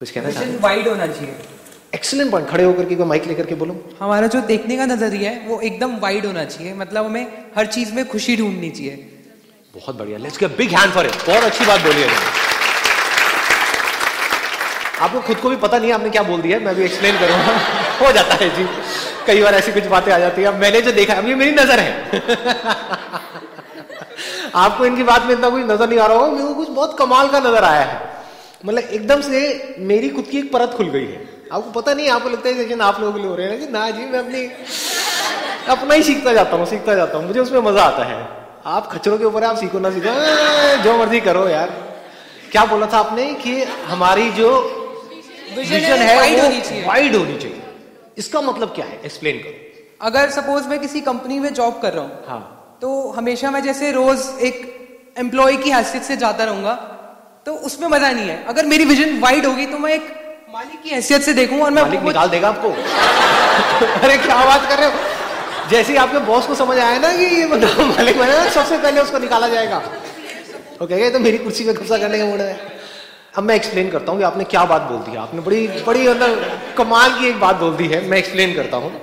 कुछ कहना vision wide होना चाहिए। एक्सीलेंट पॉइंट खड़े होकर के माइक लेकर के बोलो। हमारा जो देखने का नज़रिया है वो एकदम वाइड होना चाहिए। मतलब हमें हर चीज़ में खुशी ढूंढनी चाहिए। बहुत बढ़िया। Let's get big hand for it बहुत अच्छी बात बोली है आपको खुद को भी पता नहीं है आपने क्या बोल दिया मैं भी एक्सप्लेन करूँगा। हो जाता है जी। कई बार ऐसी कुछ बातें आ जाती है। मैंने जो देखा ये मेरी नज़र है। आपको इनकी बात में इतना कुछ नज़र नहीं आ रहा होगा मेरे को कुछ बहुत कमाल का नज़र आया है। मतलब एकदम से मेरी खुद की एक परत खुल गई है। आपको पता नहीं आपको लगता है सेशन आप लोगों के लिए हो रहे हैं कि ना जी मैं अपनी अपना ही सीखता जाता हूँ सीखता जाता हूँ मुझे उसमें मज़ा आता है। आप खच्चरों के ऊपर आप सीखो ना सीखो। जो मर्ज़ी करो यार। क्या बोला था आपने कि हमारी जो विजन है है वाइड होनी चाहिए। वाइड होनी चाहिए। इसका मतलब क्या है? एक्सप्लेन करो। अगर सपोज़ मैं किसी कंपनी में जॉब कर रहा हूँ हाँ। तो हमेशा मैं जैसे रोज एक एम्प्लॉय की हैसियत से जाता रहूँगा। तो उसमें मज़ा नहीं है। अगर मेरी विजन वाइड होगी तो मैं एक मालिक की हैसियत से देखूँगा और मैं मालिक निकाल देगा आपको। अरे क्या बात कर रहे हो? जैसे ही आपके बॉस को समझ आया ना कि ये बंदा मालिक बना सबसे पहले उसको निकाला जाएगा। "ये तो मेरी कुर्सी में कब्जा करने का मूड है। अब मैं एक्सप्लेन करता हूँ कि आपने क्या बात बोल दी है। आपने बड़ी बड़ी मतलब कमाल की एक बात बोल दी है। मैं एक्सप्लेन करता हूँ।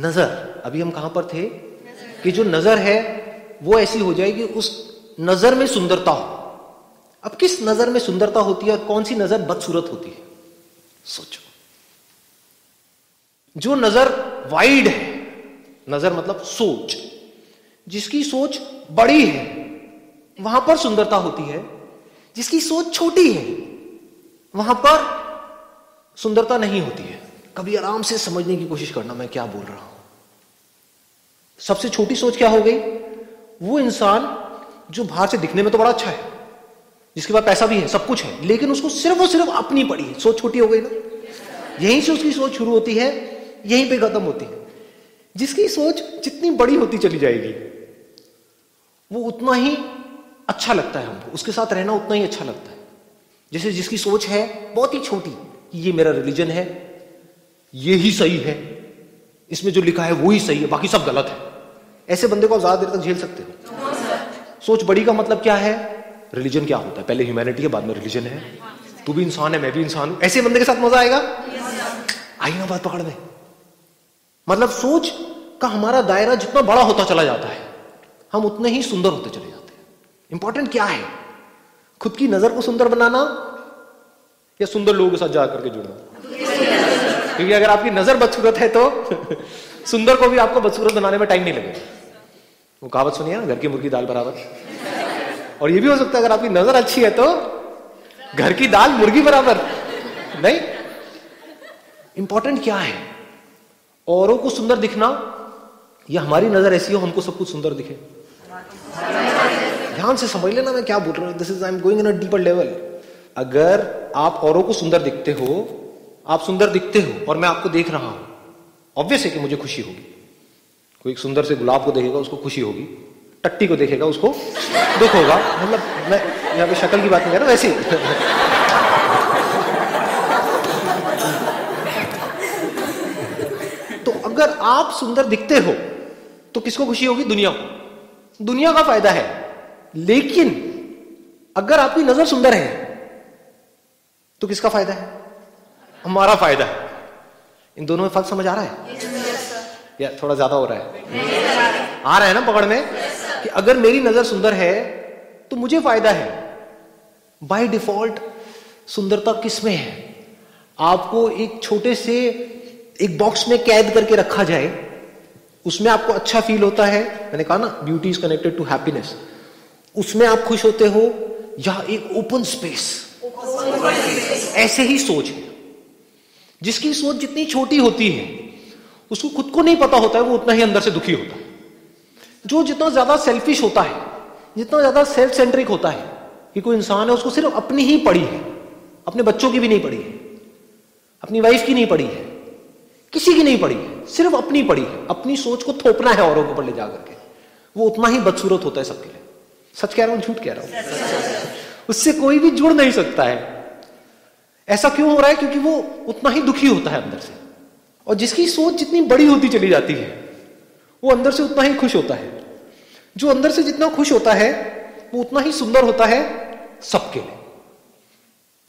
नज़र अभी हम कहाँ पर थे? कि जो नज़र है वो ऐसी हो जाएगी उस नज़र में सुंदरता हो। अब किस नज़र में सुंदरता होती है और कौन सी नज़र बदसूरत होती है? सोचो। जो नज़र वाइड है, नज़र मतलब सोच, जिसकी सोच बड़ी है, वहाँ पर सुंदरता होती है। जिसकी सोच छोटी है, वहाँ पर सुंदरता नहीं होती है। कभी आराम से समझने की कोशिश करना मैं क्या बोल रहा हूँ। सबसे छोटी सोच क्या हो गई? वो इंसान जो बाहर से दिखने में तो बड़ा अच्छा है जिसके पास पैसा भी है सब कुछ है लेकिन उसको सिर्फ़ और सिर्फ़ अपनी पड़ी है। सोच छोटी हो गई ना। यहीं से उसकी सोच शुरू होती है यहीं पे खत्म होती है। जिसकी सोच जितनी बड़ी होती चली जाएगी वो उतना ही अच्छा लगता है हमको। उसके साथ रहना उतना ही अच्छा लगता है। जैसे जिसकी सोच है बहुत ही छोटी कि ये मेरा रिलीजन है ये ही सही है इसमें जो लिखा है वो ही सही है बाकी सब गलत है। ऐसे बंदे को आप ज़्यादा देर तक झेल सकते हो। सोच बड़ी का मतलब क्या है? रिलीजन क्या होता है? पहले ह्यूमैनिटी है, बाद में रिलीजन है। तू भी इंसान है, मैं भी इंसान हूँ। ऐसे बंदे के साथ मज़ा आएगा? आई ना बात पकड़ में मतलब सोच का हमारा दायरा जितना बड़ा होता चला जाता है, हम उतने ही सुंदर होते चले जाते हैं। इंपॉर्टेंट क्या है? खुद की नज़र को सुंदर बनाना या सुंदर लोगों के साथ जा करके जुड़ना? क्योंकि अगर आपकी नज़र बदसूरत है तो सुंदर को भी आपको बदसूरत बनाने में टाइम नहीं लगेगा। वो कहावत सुनिए घर की मुर्गी दाल बराबर। और ये भी हो सकता है अगर आपकी नज़र अच्छी है तो घर की दाल मुर्गी बराबर। नहीं? इंपॉर्टेंट क्या है? औरों को सुंदर दिखना, या हमारी नज़र ऐसी हो, हमको सब कुछ सुंदर दिखे? ध्यान से समझ लेना मैं क्या बोल रहा हूँ। This is I am going in a deeper level अगर आप औरों को सुंदर दिखते हो, आप सुंदर दिखते हो, और मैं आपको देख रहा हूँ ऑब्वियस है कि मुझे खुशी होगी। कोई सुंदर से गुलाब को देखेगा, उसको खुशी होगी। टट्टी को देखेगा उसको दुख होगा। मतलब मैं यहाँ पे शक्ल की बात नहीं कर रहा वैसे ही। तो अगर आप सुंदर दिखते हो तो किसको खुशी होगी? दुनिया को। दुनिया का फ़ायदा है लेकिन अगर आपकी नज़र सुंदर है तो किसका फ़ायदा है? हमारा फ़ायदा है। इन दोनों में फ़र्क समझ आ रहा है? या थोड़ा ज़्यादा हो रहा है? आ रहा है ना पकड़ में? कि अगर मेरी नज़र सुंदर है तो मुझे फ़ायदा है। बाय डिफ़ॉल्ट सुंदरता किसमें है? आपको एक छोटे से एक बॉक्स में कैद करके रखा जाए, उसमें आपको अच्छा फील होता है। मैंने कहा ना beauty is connected to happiness उसमें आप खुश होते हो, या एक ओपन स्पेस ऐसे ही सोच है। जिसकी सोच जितनी छोटी होती है, उसको खुद को नहीं पता होता है, वो उतना ही अंदर से दुखी होता है। जो जितना ज़्यादा सेल्फिश होता है, जितना ज़्यादा सेल्फ सेंट्रिक होता है, कि कोई इंसान है, उसको सिर्फ़ अपनी ही पड़ी है, अपने बच्चों की भी नहीं पड़ी है, अपनी वाइफ की नहीं पड़ी है, किसी की नहीं पड़ी है, सिर्फ़ अपनी पड़ी है, अपनी सोच को थोपना है औरों के ऊपर ले जाकर के। वो उतना ही बदसूरत होता है सबके लिए। सच कह रहा हूँ, झूठ कह रहा हूँ। उससे कोई भी जुड़ नहीं सकता है। ऐसा क्यों हो रहा है? क्योंकि वो उतना ही दुखी होता है अंदर से। और जिसकी सोच जितनी बड़ी होती चली जाती है वो अंदर से उतना ही खुश होता है। जो अंदर से जितना खुश होता है, वो उतना ही सुंदर होता है सबके लिए।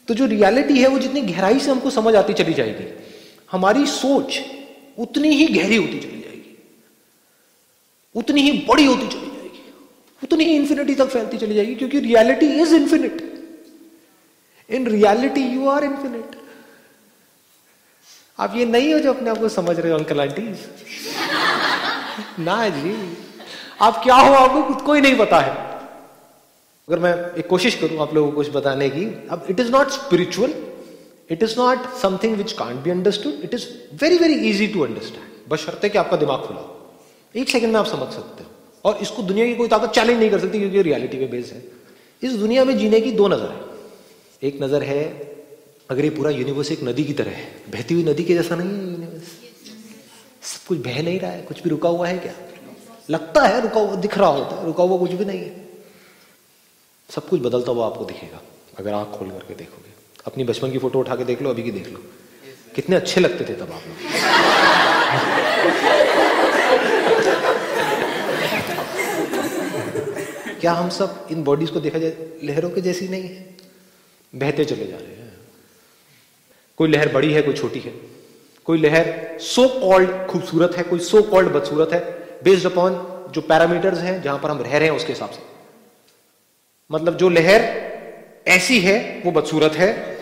तो जो रियलिटी है, वो जितनी गहराई से हमको समझ आती चली जाएगी, हमारी सोच उतनी ही गहरी होती चली जाएगी। उतनी ही बड़ी होती चली जाएगी। उतनी ही इंफिनिटी तक फैलती चली जाएगी, क्योंकि reality is infinite in reality you are infinite आप ये नहीं हो जो अपने आप को समझ रहे हो अंकल आंटी ना जी। आप क्या हो, आपको खुद को ही नहीं पता है। अगर मैं एक कोशिश करूँ आप लोगों को कुछ बताने की, अब it is not spiritual it is not something which can't be understood it is very very easy to understand बस शर्त है कि आपका दिमाग खुला हो। एक सेकंड में आप समझ सकते हो। और इसको दुनिया की कोई ताकत चैलेंज नहीं कर सकती क्योंकि रियलिटी पे बेस है। इस दुनिया में जीने की दो नज़र है। एक नज़र है, अगर ये पूरा यूनिवर्स एक नदी की तरह है, बहती हुई नदी के जैसा नहीं है यूनिवर्स सब कुछ बह नहीं रहा है, कुछ भी रुका हुआ है क्या? लगता है रुका हुआ, दिख रहा होता है, रुका हुआ कुछ भी नहीं है। सब कुछ बदलता हुआ आपको दिखेगा, अगर आँख खोल करके देखोगे। अपनी बचपन की फ़ोटो उठा के देख लो, अभी की देख लो। कितने अच्छे लगते थे तब आप लोग। क्या हम सब इन बॉडीज को देखा जाए, लहरों के जैसी नहीं है? बहते चले जा रहे हैं। कोई लहर बड़ी है, कोई छोटी है? कोई लहर सो कॉल्ड खूबसूरत है, कोई सो कॉल्ड बदसूरत है बेस्ड अपॉन जो पैरामीटर्स हैं, जहाँ पर हम रह रहे हैं, उसके हिसाब से। मतलब जो लहर ऐसी है, वो बदसूरत है,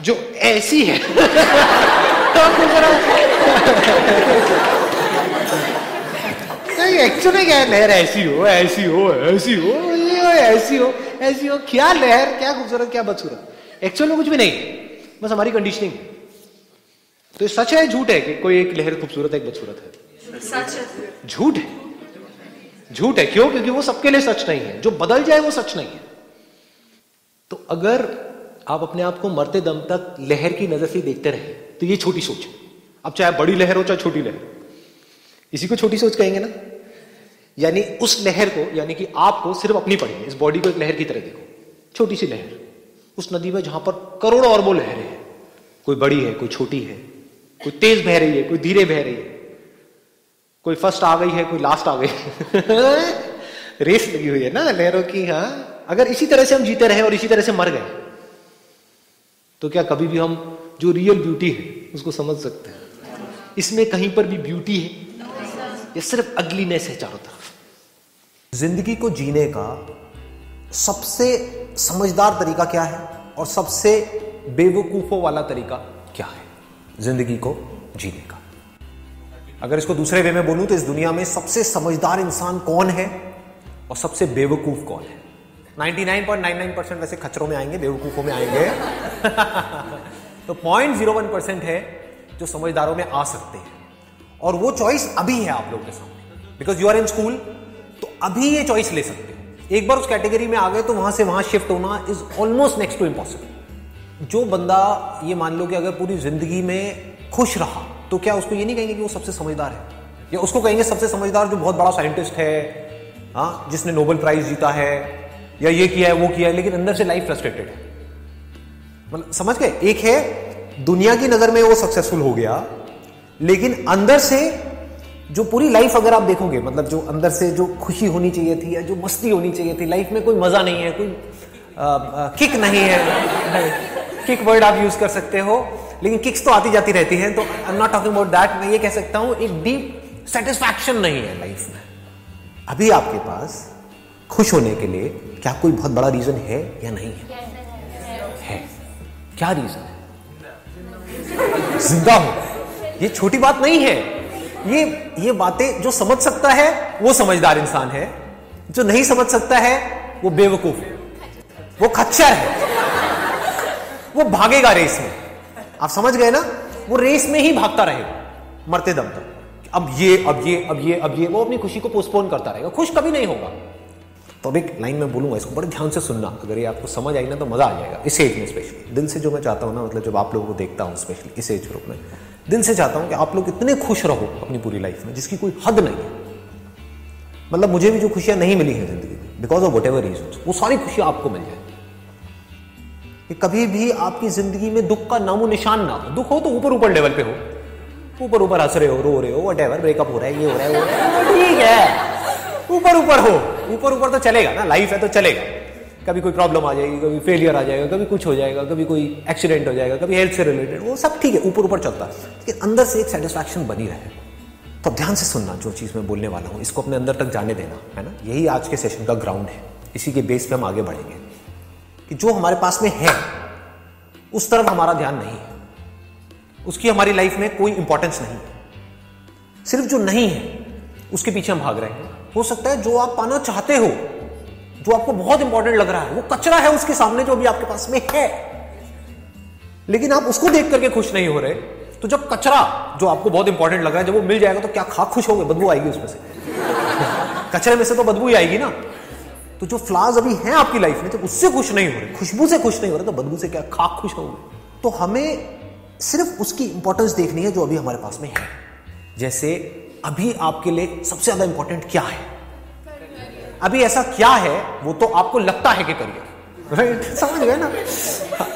जो ऐसी है। एक्चुअली क्या है, लहर ऐसी हो ऐसी हो ऐसी हो ऐसी हो ऐसी हो, क्या लहर, क्या खूबसूरत, क्या बदसूरत। एक्चुअल में कुछ भी नहीं, बस हमारी कंडीशनिंग है तो ये सच है झूठ है कि कोई एक लहर खूबसूरत है एक बदसूरत है? सच है। झूठ है। झूठ है क्यों? क्योंकि वो सबके लिए सच नहीं है। जो बदल जाए वो सच नहीं है। तो अगर आप अपने आप को मरते दम तक लहर की नज़र से देखते रहे तो ये छोटी सोच है। अब चाहे बड़ी लहर हो चाहे छोटी लहर इसी को छोटी सोच कहेंगे ना? यानी उस लहर को यानी कि आपको सिर्फ़ अपनी पड़ी है। इस बॉडी को एक लहर की तरह देखो। छोटी सी लहर। उस नदी में जहाँ पर करोड़ों और वो लहरें हैं। कोई बड़ी है कोई छोटी है। कोई तेज बह रही है, कोई धीरे बह रही है। कोई फ़र्स्ट आ गई है, कोई लास्ट आ गई रेस लगी हुई है ना लहरों की हाँ। अगर इसी तरह से हम जीते रहे और इसी तरह से मर गए तो क्या कभी भी हम जो रियल ब्यूटी है, उसको समझ सकते हैं? इसमें कहीं पर भी ब्यूटी है? ये सिर्फ़ अगलीनेस है चारों तरफ़। ज़िंदगी को जीने का सबसे समझदार तरीका क्या है और सबसे बेवकूफों वाला तरीका क्या है? ज़िंदगी को जीने का। अगर इसको दूसरे वे में बोलूँ तो इस दुनिया में सबसे समझदार इंसान कौन है और सबसे बेवकूफ़ कौन है? 99.99 परसेंट वैसे खचरों में आएँगे, बेवकूफों में आएँगे। तो 0.01 परसेंट है जो समझदारों में आ सकते हैं। और वो चॉइस अभी है आप लोगों के सामने। Because you are in school तो अभी ये चॉइस ले सकते हो। एक बार उस कैटेगरी में आ गए तो वहाँ से वहाँ शिफ्ट होना is almost next to impossible जो बंदा ये मान लो कि अगर पूरी ज़िंदगी में खुश रहा तो क्या उसको ये नहीं कहेंगे कि वो सबसे समझदार है? या उसको कहेंगे सबसे समझदार जो बहुत बड़ा साइंटिस्ट है हाँ जिसने नोबेल प्राइज जीता है या ये किया है वो किया है लेकिन अंदर से लाइफ फ्रस्ट्रेटेड है। मतलब समझ गए? एक है दुनिया की नज़र में वो सक्सेसफुल हो गया लेकिन अंदर से जो पूरी लाइफ अगर आप देखोगे मतलब जो अंदर से जो खुशी होनी चाहिए थी या जो मस्ती होनी चाहिए थी लाइफ में कोई मज़ा नहीं है कोई आ, आ, किक नहीं है। किक वर्ड आप यूज़ कर सकते हो, लेकिन किक्स तो आती जाती रहती हैं तो I am not talking about that मैं ये कह सकता हूँ, एक डीप सेटिस्फैक्शन नहीं है लाइफ में। अभी आपके पास खुश होने के लिए क्या कोई बहुत बड़ा रीजन है या नहीं है? है। क्या रीजन है? ज़िंदा हो। ये छोटी बात नहीं है। ये ये बातें जो समझ सकता है, वो समझदार इंसान है। जो नहीं समझ सकता है, वो बेवकूफ़ है। वो खच्चर है। वो भागेगा रेस में। आप समझ गए ना? वो रेस में ही भागता रहेगा। मरते दम तक। अब ये अब ये अब ये अब ये, वो अपनी खुशी को पोस्टपोन करता रहेगा। खुश कभी नहीं होगा। तो अब एक लाइन में बोलूँगा इसको बड़े ध्यान से सुनना। अगर ये आपको समझ आई ना तो मज़ा आ जाएगा। इस एज में स्पेशली दिल से जो मैं चाहता हूँ ना मतलब जब आप लोगों को देखता हूँ स्पेशली इस एज ग्रुप में दिल से चाहता हूँ कि आप लोग इतने खुश रहो अपनी पूरी लाइफ में, जिसकी कोई हद नहीं है। मतलब मुझे भी जो खुशियाँ नहीं मिली हैं ज़िंदगी में because of whatever reason वो सारी खुशियाँ आपको मिल जाए कि कभी भी आपकी ज़िंदगी में दुख का नामो निशान ना हो। दुख हो तो ऊपर ऊपर लेवल पे हो। ऊपर ऊपर हंस रहे हो, रो रहे हो वट एवर ब्रेकअप हो रहा है, ये हो रहा है, वो ठीक है। ऊपर ऊपर हो। ऊपर ऊपर तो चलेगा ना लाइफ है तो चलेगा। कभी कोई प्रॉब्लम आ जाएगी, कभी फेलियर आ जाएगा, कभी कुछ हो जाएगा, कभी कोई एक्सीडेंट हो जाएगा, कभी हेल्थ से रिलेटेड वो सब ठीक है, ऊपर ऊपर चलता। है लेकिन अंदर से एक सेटिस्फैक्शन बनी रहे। तो ध्यान से सुनना, जो चीज़ मैं बोलने वाला हूँ, इसको अपने अंदर तक जाने देना, है ना? यही आज के सेशन का ग्राउंड है। इसी के बेस पे हम आगे बढ़ेंगे। कि जो हमारे पास में है, उस तरफ़ हमारा ध्यान नहीं है। उसकी हमारी लाइफ में कोई इंपॉर्टेंस नहीं है। सिर्फ़ जो नहीं है, उसके पीछे हम भाग रहे हैं। हो सकता है जो आप पाना चाहते हो, जो आपको बहुत इंपॉर्टेंट लग रहा है, वो कचरा है उसके सामने जो अभी आपके पास में है। लेकिन आप उसको देख करके खुश नहीं हो रहे तो जब कचरा जो आपको बहुत इंपॉर्टेंट लग रहा है, जब वो मिल जाएगा तो क्या खा खुश हो गए बदबू आएगी उसमें से। कचरे में से तो बदबू ही आएगी ना। तो जो फ्लावर्स अभी हैं आपकी लाइफ में जब उससे खुश नहीं हो रहे, खुशबू से खुश नहीं हो रहे तो बदबू से क्या खा खुश होंगे तो हमें सिर्फ़ उसकी इंपॉर्टेंस देखनी है जो अभी हमारे पास में है। जैसे, अभी आपके लिए सबसे ज़्यादा इंपॉर्टेंट क्या है? अभी ऐसा क्या है, वो तो आपको लगता है कि करियर। राइट समझ गए ना?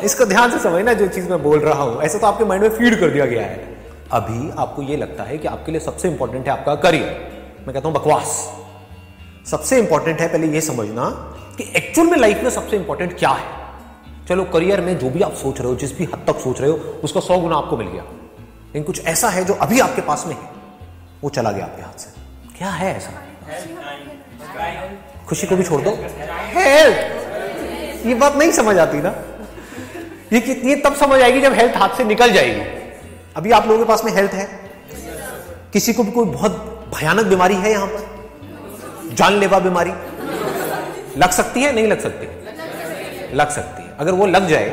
इसको ध्यान से समझना जो चीज़ मैं बोल रहा हूँ। ऐसे तो आपके माइंड में फ़ीड कर दिया गया है। अभी आपको ये लगता है कि आपके लिए सबसे इंपॉर्टेंट है आपका करियर। मैं कहता हूँ बकवास। सबसे इंपॉर्टेंट है पहले ये समझना कि एक्चुअल में लाइफ में सबसे इंपॉर्टेंट क्या है। चलो करियर में जो भी आप सोच रहे हो, जिस भी हद तक सोच रहे हो, उसका सौ गुना आपको मिल गया। लेकिन कुछ ऐसा है जो अभी आपके पास में है। वो चला गया आपके हाथ से। क्या है ऐसा? खुशी को भी छोड़ दो। हेल्थ ये बात नहीं समझ आती ना। ये ये तब समझ आएगी जब हेल्थ हाथ से निकल जाएगी। अभी आप लोगों के पास में हेल्थ है? किसी को भी कोई बहुत भयानक बीमारी है यहाँ पर? जानलेवा बीमारी। लग सकती है, नहीं लग सकती? लग सकती है। अगर वो लग जाए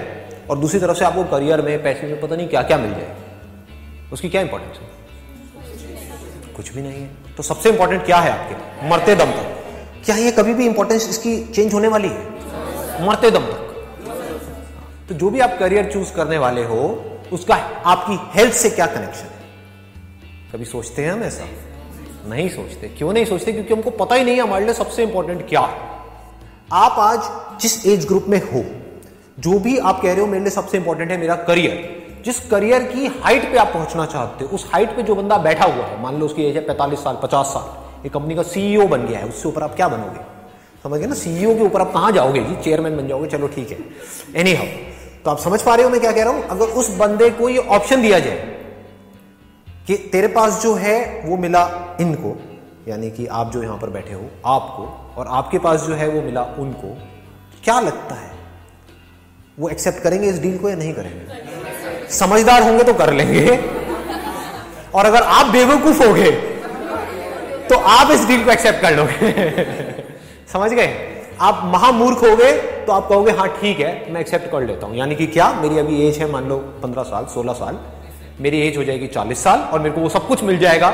और दूसरी तरफ़ से आपको करियर में पैसे में पता नहीं क्या क्या मिल जाए, उसकी क्या इंपॉर्टेंस है? कुछ भी नहीं है। तो सबसे इंपॉर्टेंट क्या है आपके? मरते दम तक। क्या ये कभी भी इंपॉर्टेंस इसकी चेंज होने वाली है? मरते दम तक। तो जो भी आप करियर चूज़ करने वाले हो, उसका आपकी हेल्थ से क्या कनेक्शन है? कभी सोचते हैं हम ऐसा? नहीं सोचते। क्यों नहीं सोचते? क्योंकि हमको पता ही नहीं है हमारे लिए सबसे इंपॉर्टेंट क्या। है आप आज जिस एज ग्रुप में हो, जो भी आप कह रहे हो मेरे लिए सबसे इंपॉर्टेंट है मेरा करियर जिस करियर की हाइट पे आप पहुँचना चाहते हो, उस हाइट पे जो बंदा बैठा हुआ है, मान लो उसकी एज है पैंतालीस साल, पचास साल एक कंपनी का सीईओ बन गया है, उससे ऊपर आप क्या बनोगे? समझ गए ना? सीईओ के ऊपर आप कहाँ जाओगे? जी चेयरमैन बन जाओगे, चलो ठीक है। एनी हाउ तो आप समझ पा रहे हो मैं क्या कह रहा हूँ? अगर उस बंदे को ये ऑप्शन दिया जाए कि तेरे पास जो है, वो मिला इनको, यानी कि आप जो यहाँ पर बैठे हो, आपको, और आपके पास जो है, वो मिला उनको। क्या लगता है? वो एक्सेप्ट करेंगे इस डील को या नहीं करेंगे? समझदार होंगे तो कर लेंगे। और अगर आप बेवकूफ़ हो गए तो आप इस डील को एक्सेप्ट कर लोगे। समझ गए? आप महामूर्ख हो गए तो आप कहोगे हाँ ठीक है, मैं एक्सेप्ट कर लेता हूँ। यानी कि क्या? मेरी अभी एज है, मान लो, पंद्रह साल, सोलह साल। मेरी एज हो जाएगी चालीस साल और मेरे को वो सब कुछ मिल जाएगा।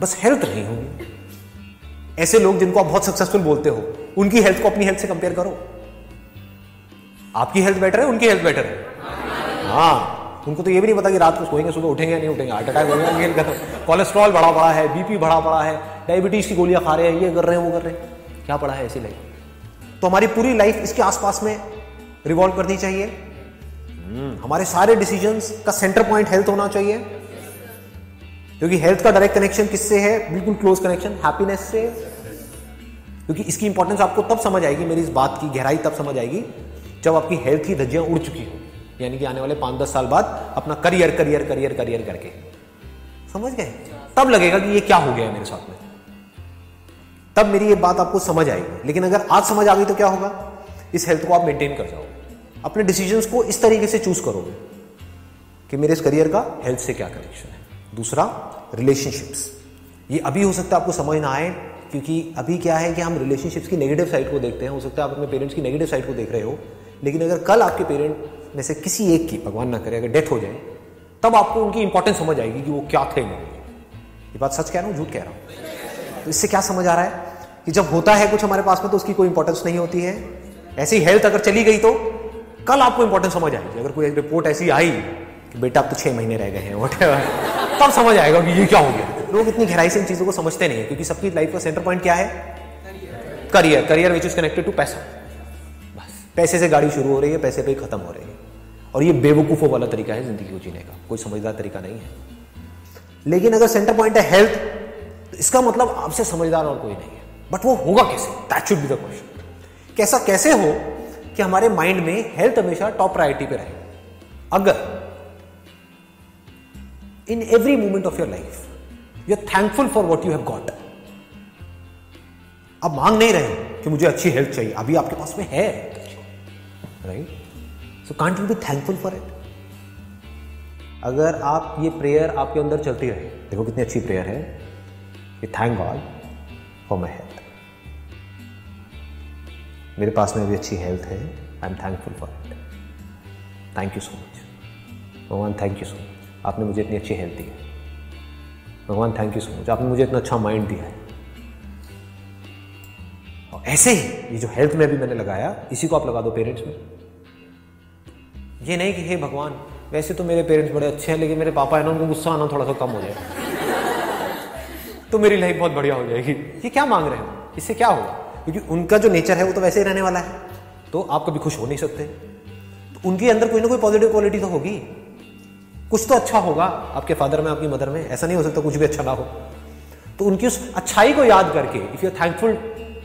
बस हेल्थ नहीं होगी। ऐसे लोग जिनको आप बहुत सक्सेसफुल बोलते हो, उनकी हेल्थ को अपनी हेल्थ से कंपेयर करो। आपकी हेल्थ बेटर है, उनकी हेल्थ बेटर है। हाँ उनको तो ये भी नहीं पता कि रात को सोएँगे, सुबह उठेंगे या नहीं उठेंगे हार्ट अटैक होगा कोलेस्ट्रॉल बढ़ा पड़ा है बीपी बढ़ा पड़ा है डायबिटीज़ की गोलियाँ खा रहे हैं, ये कर रहे हैं, वो कर रहे हैं। क्या पड़ा है ऐसी लाइफ तो हमारी पूरी लाइफ इसके आसपास में रिवॉल्व करनी चाहिए। हमारे सारे डिसीज़न का सेंटर पॉइंट हेल्थ होना चाहिए। क्योंकि हेल्थ का डायरेक्ट कनेक्शन किससे है? बिल्कुल क्लोज कनेक्शन हैप्पीनेस से। क्योंकि इसकी इंपॉर्टेंस आपको तब समझ आएगी, मेरी इस बात की गहराई तब समझ आएगी, जब आपकी हेल्थ की धज्जियाँ उड़ चुकी हो। यानी कि आने वाले पाँच दस साल बाद अपना करियर करियर करियर करियर करके। समझ गए? तब लगेगा कि ये क्या हो गया है मेरे साथ में। तब मेरी ये बात आपको समझ आएगी। लेकिन अगर आज समझ आ गई तो क्या होगा? इस हेल्थ को आप मेंटेन कर जाओ अपने डिसीजंस को इस तरीके से चूज़ करोगे कि मेरे इस करियर का हेल्थ से क्या कनेक्शन है। दूसरा रिलेशनशिप्स ये अभी हो सकता है आपको समझ ना आए, क्योंकि अभी क्या है कि हम रिलेशनशिप्स की नेगेटिव साइड को देखते हैं। हो सकता है आप अपने पेरेंट्स की नेगेटिव साइड को देख रहे हो, लेकिन अगर कल आपके पेरेंट में से किसी एक की, भगवान ना करे, अगर डेथ हो जाए, तब आपको उनकी इंपॉर्टेंस समझ आएगी कि वो क्या थे ये बात सच कह रहा हूँ, झूठ कह रहा हूँ? तो इससे क्या समझ आ रहा है कि जब होता है कुछ हमारे पास में तो उसकी कोई इंपॉर्टेंस नहीं होती है। ऐसी हेल्थ अगर चली गई तो कल आपको इंपॉर्टेंस समझ आएगी। अगर कोई रिपोर्ट ऐसी आई कि बेटा आप तो छह महीने रह गए हैं वट तब समझ आएगा कि ये क्या हो गया। लोग इतनी गहराई से इन चीज़ों को समझते नहीं है, क्योंकि सबकी लाइफ का सेंटर पॉइंट क्या है? Career career which is connected to पैसा। बस। पैसे से गाड़ी शुरू हो रही है, पैसे पे ही खत्म हो रही है। और ये बेवकूफों वाला तरीका है ज़िंदगी को जीने का। कोई समझदार तरीका नहीं है। लेकिन अगर सेंटर पॉइंट है हेल्थ तो इसका मतलब आपसे समझदार और कोई नहीं है। बट वो होगा कैसे? That should be the question कैसा, कैसे हो? कि हमारे माइंड में हेल्थ हमेशा टॉप प्रायोरिटी पे रहे। अगर in every moment of your life you are thankful for what you have got. अब मांग नहीं रहे कि मुझे अच्छी हेल्थ चाहिए, अभी आपके पास में है। Right so can't you be thankful for it अगर आप ये प्रेयर आपके अंदर चलती रहे, देखो कितनी अच्छी प्रेयर है। कि thank God for my health मेरे पास में भी अच्छी हेल्थ है। I am thankful for it thank you so much भगवान थैंक यू सो मच आपने मुझे इतनी अच्छी हेल्थ दी है। भगवान थैंक यू सो मच आपने मुझे इतना अच्छा माइंड दिया है। और ऐसे ही ये जो हेल्थ में भी मैंने लगाया, इसी को आप लगा दो पेरेंट्स में। ये नहीं कि, हे भगवान, वैसे तो मेरे पेरेंट्स बड़े अच्छे हैं, लेकिन मेरे पापा है ना, उनको गुस्सा आना थोड़ा सा कम हो जाए। तो मेरी लाइफ बहुत बढ़िया हो जाएगी। ये क्या मांग रहे हैं? इससे क्या होगा? क्योंकि उनका जो नेचर है वो तो वैसे ही रहने वाला है। तो आप कभी खुश हो नहीं सकते। तो उनके अंदर कोई ना कोई पॉजिटिव क्वालिटी तो होगी। कुछ तो अच्छा होगा आपके फादर में, आपकी मदर में। ऐसा नहीं हो सकता कुछ भी अच्छा ना हो। तो उनकी उस अच्छाई को याद करके if you are thankful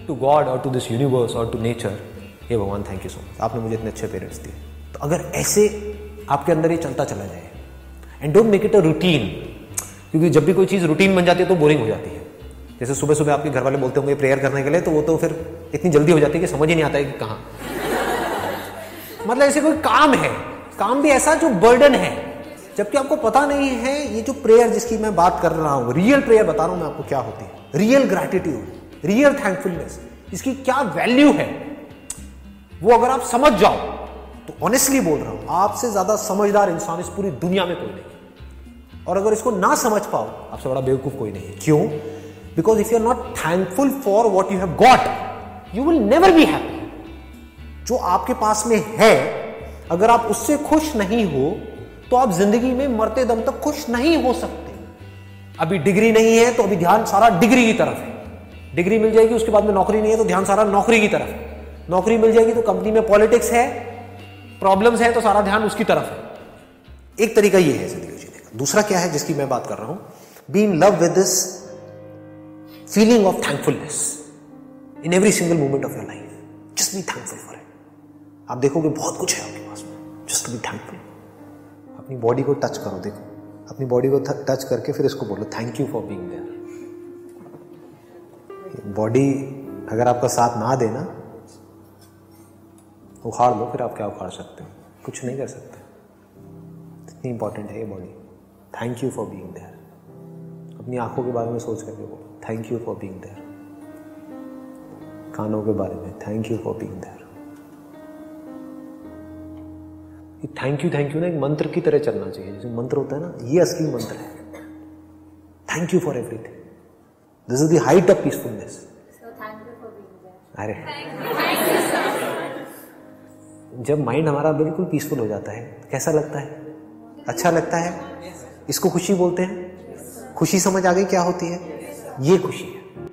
to God और टू दिस यूनिवर्स और टू नेचर हे भगवान थैंक यू सो मच आपने मुझे इतने अच्छे पेरेंट्स दिए। तो अगर ऐसे आपके अंदर ये चलता चला जाए and don't make it a routine क्योंकि जब भी कोई चीज़ रूटीन बन जाती है तो बोरिंग हो जाती है। जैसे सुबह सुबह आपके घर वाले बोलते होंगे प्रेयर करने के लिए तो वो तो फिर इतनी जल्दी हो जाती है कि समझ ही नहीं आता है कि कहाँ। मतलब ऐसे कोई काम है, काम भी ऐसा जो बर्डन है, जबकि आपको पता नहीं है ये जो प्रेयर जिसकी मैं बात कर रहा हूँ रियल प्रेयर बता रहा हूँ मैं आपको क्या होती है। रियल ग्रेटिट्यूड रियल थैंकफुलनेस इसकी क्या वैल्यू है? वो अगर आप समझ जाओ तो ऑनेस्टली बोल रहा हूँ, आपसे ज़्यादा समझदार इंसान इस पूरी दुनिया में कोई नहीं और अगर इसको ना समझ पाओ, आपसे बड़ा बेवकूफ़ कोई नहीं क्यों? Because if you are not thankful for what you have got you will never be happy जो आपके पास में है, अगर आप उससे खुश नहीं हो तो आप ज़िंदगी में मरते दम तक खुश नहीं हो सकते। अभी डिग्री नहीं है तो अभी ध्यान सारा डिग्री की तरफ़ है। डिग्री मिल जाएगी, उसके बाद में नौकरी नहीं है तो ध्यान सारा नौकरी की तरफ़ है। नौकरी मिल जाएगी तो कंपनी में पॉलिटिक्स है, प्रॉब्लम्स है तो सारा ध्यान उसकी तरफ़ है। एक तरीका यह है ज़िंदगी जीने का। दूसरा क्या है जिसकी मैं बात कर रहा हूँ? Be in love with this feeling of thankfulness in every single moment of your life just be thankful for it आप देखोगे बहुत कुछ है आपके पास में। जस्ट बी थैंकफुल अपनी बॉडी को टच करो, देखो। अपनी बॉडी को टच करके फिर इसको बोलो thank you for being there body अगर आपका साथ ना देना उखाड़ लो, फिर आप क्या उखाड़ सकते हो? कुछ नहीं कर सकते। इतनी इंपॉर्टेंट है ये body thank you for being there अपनी आँखों के बारे में सोच करके बोलो। Thank you for being there कानों के बारे में thank you for being there thank you thank you ना एक मंत्र की तरह चलना चाहिए। जैसे मंत्र होता है ना ये असली मंत्र है। Thank you for everything this is the height of peacefulness अरे। जब माइंड हमारा बिल्कुल पीसफुल हो जाता है कैसा लगता है? अच्छा लगता है? इसको खुशी बोलते हैं? खुशी समझ आ गई क्या होती है? ये खुशी है।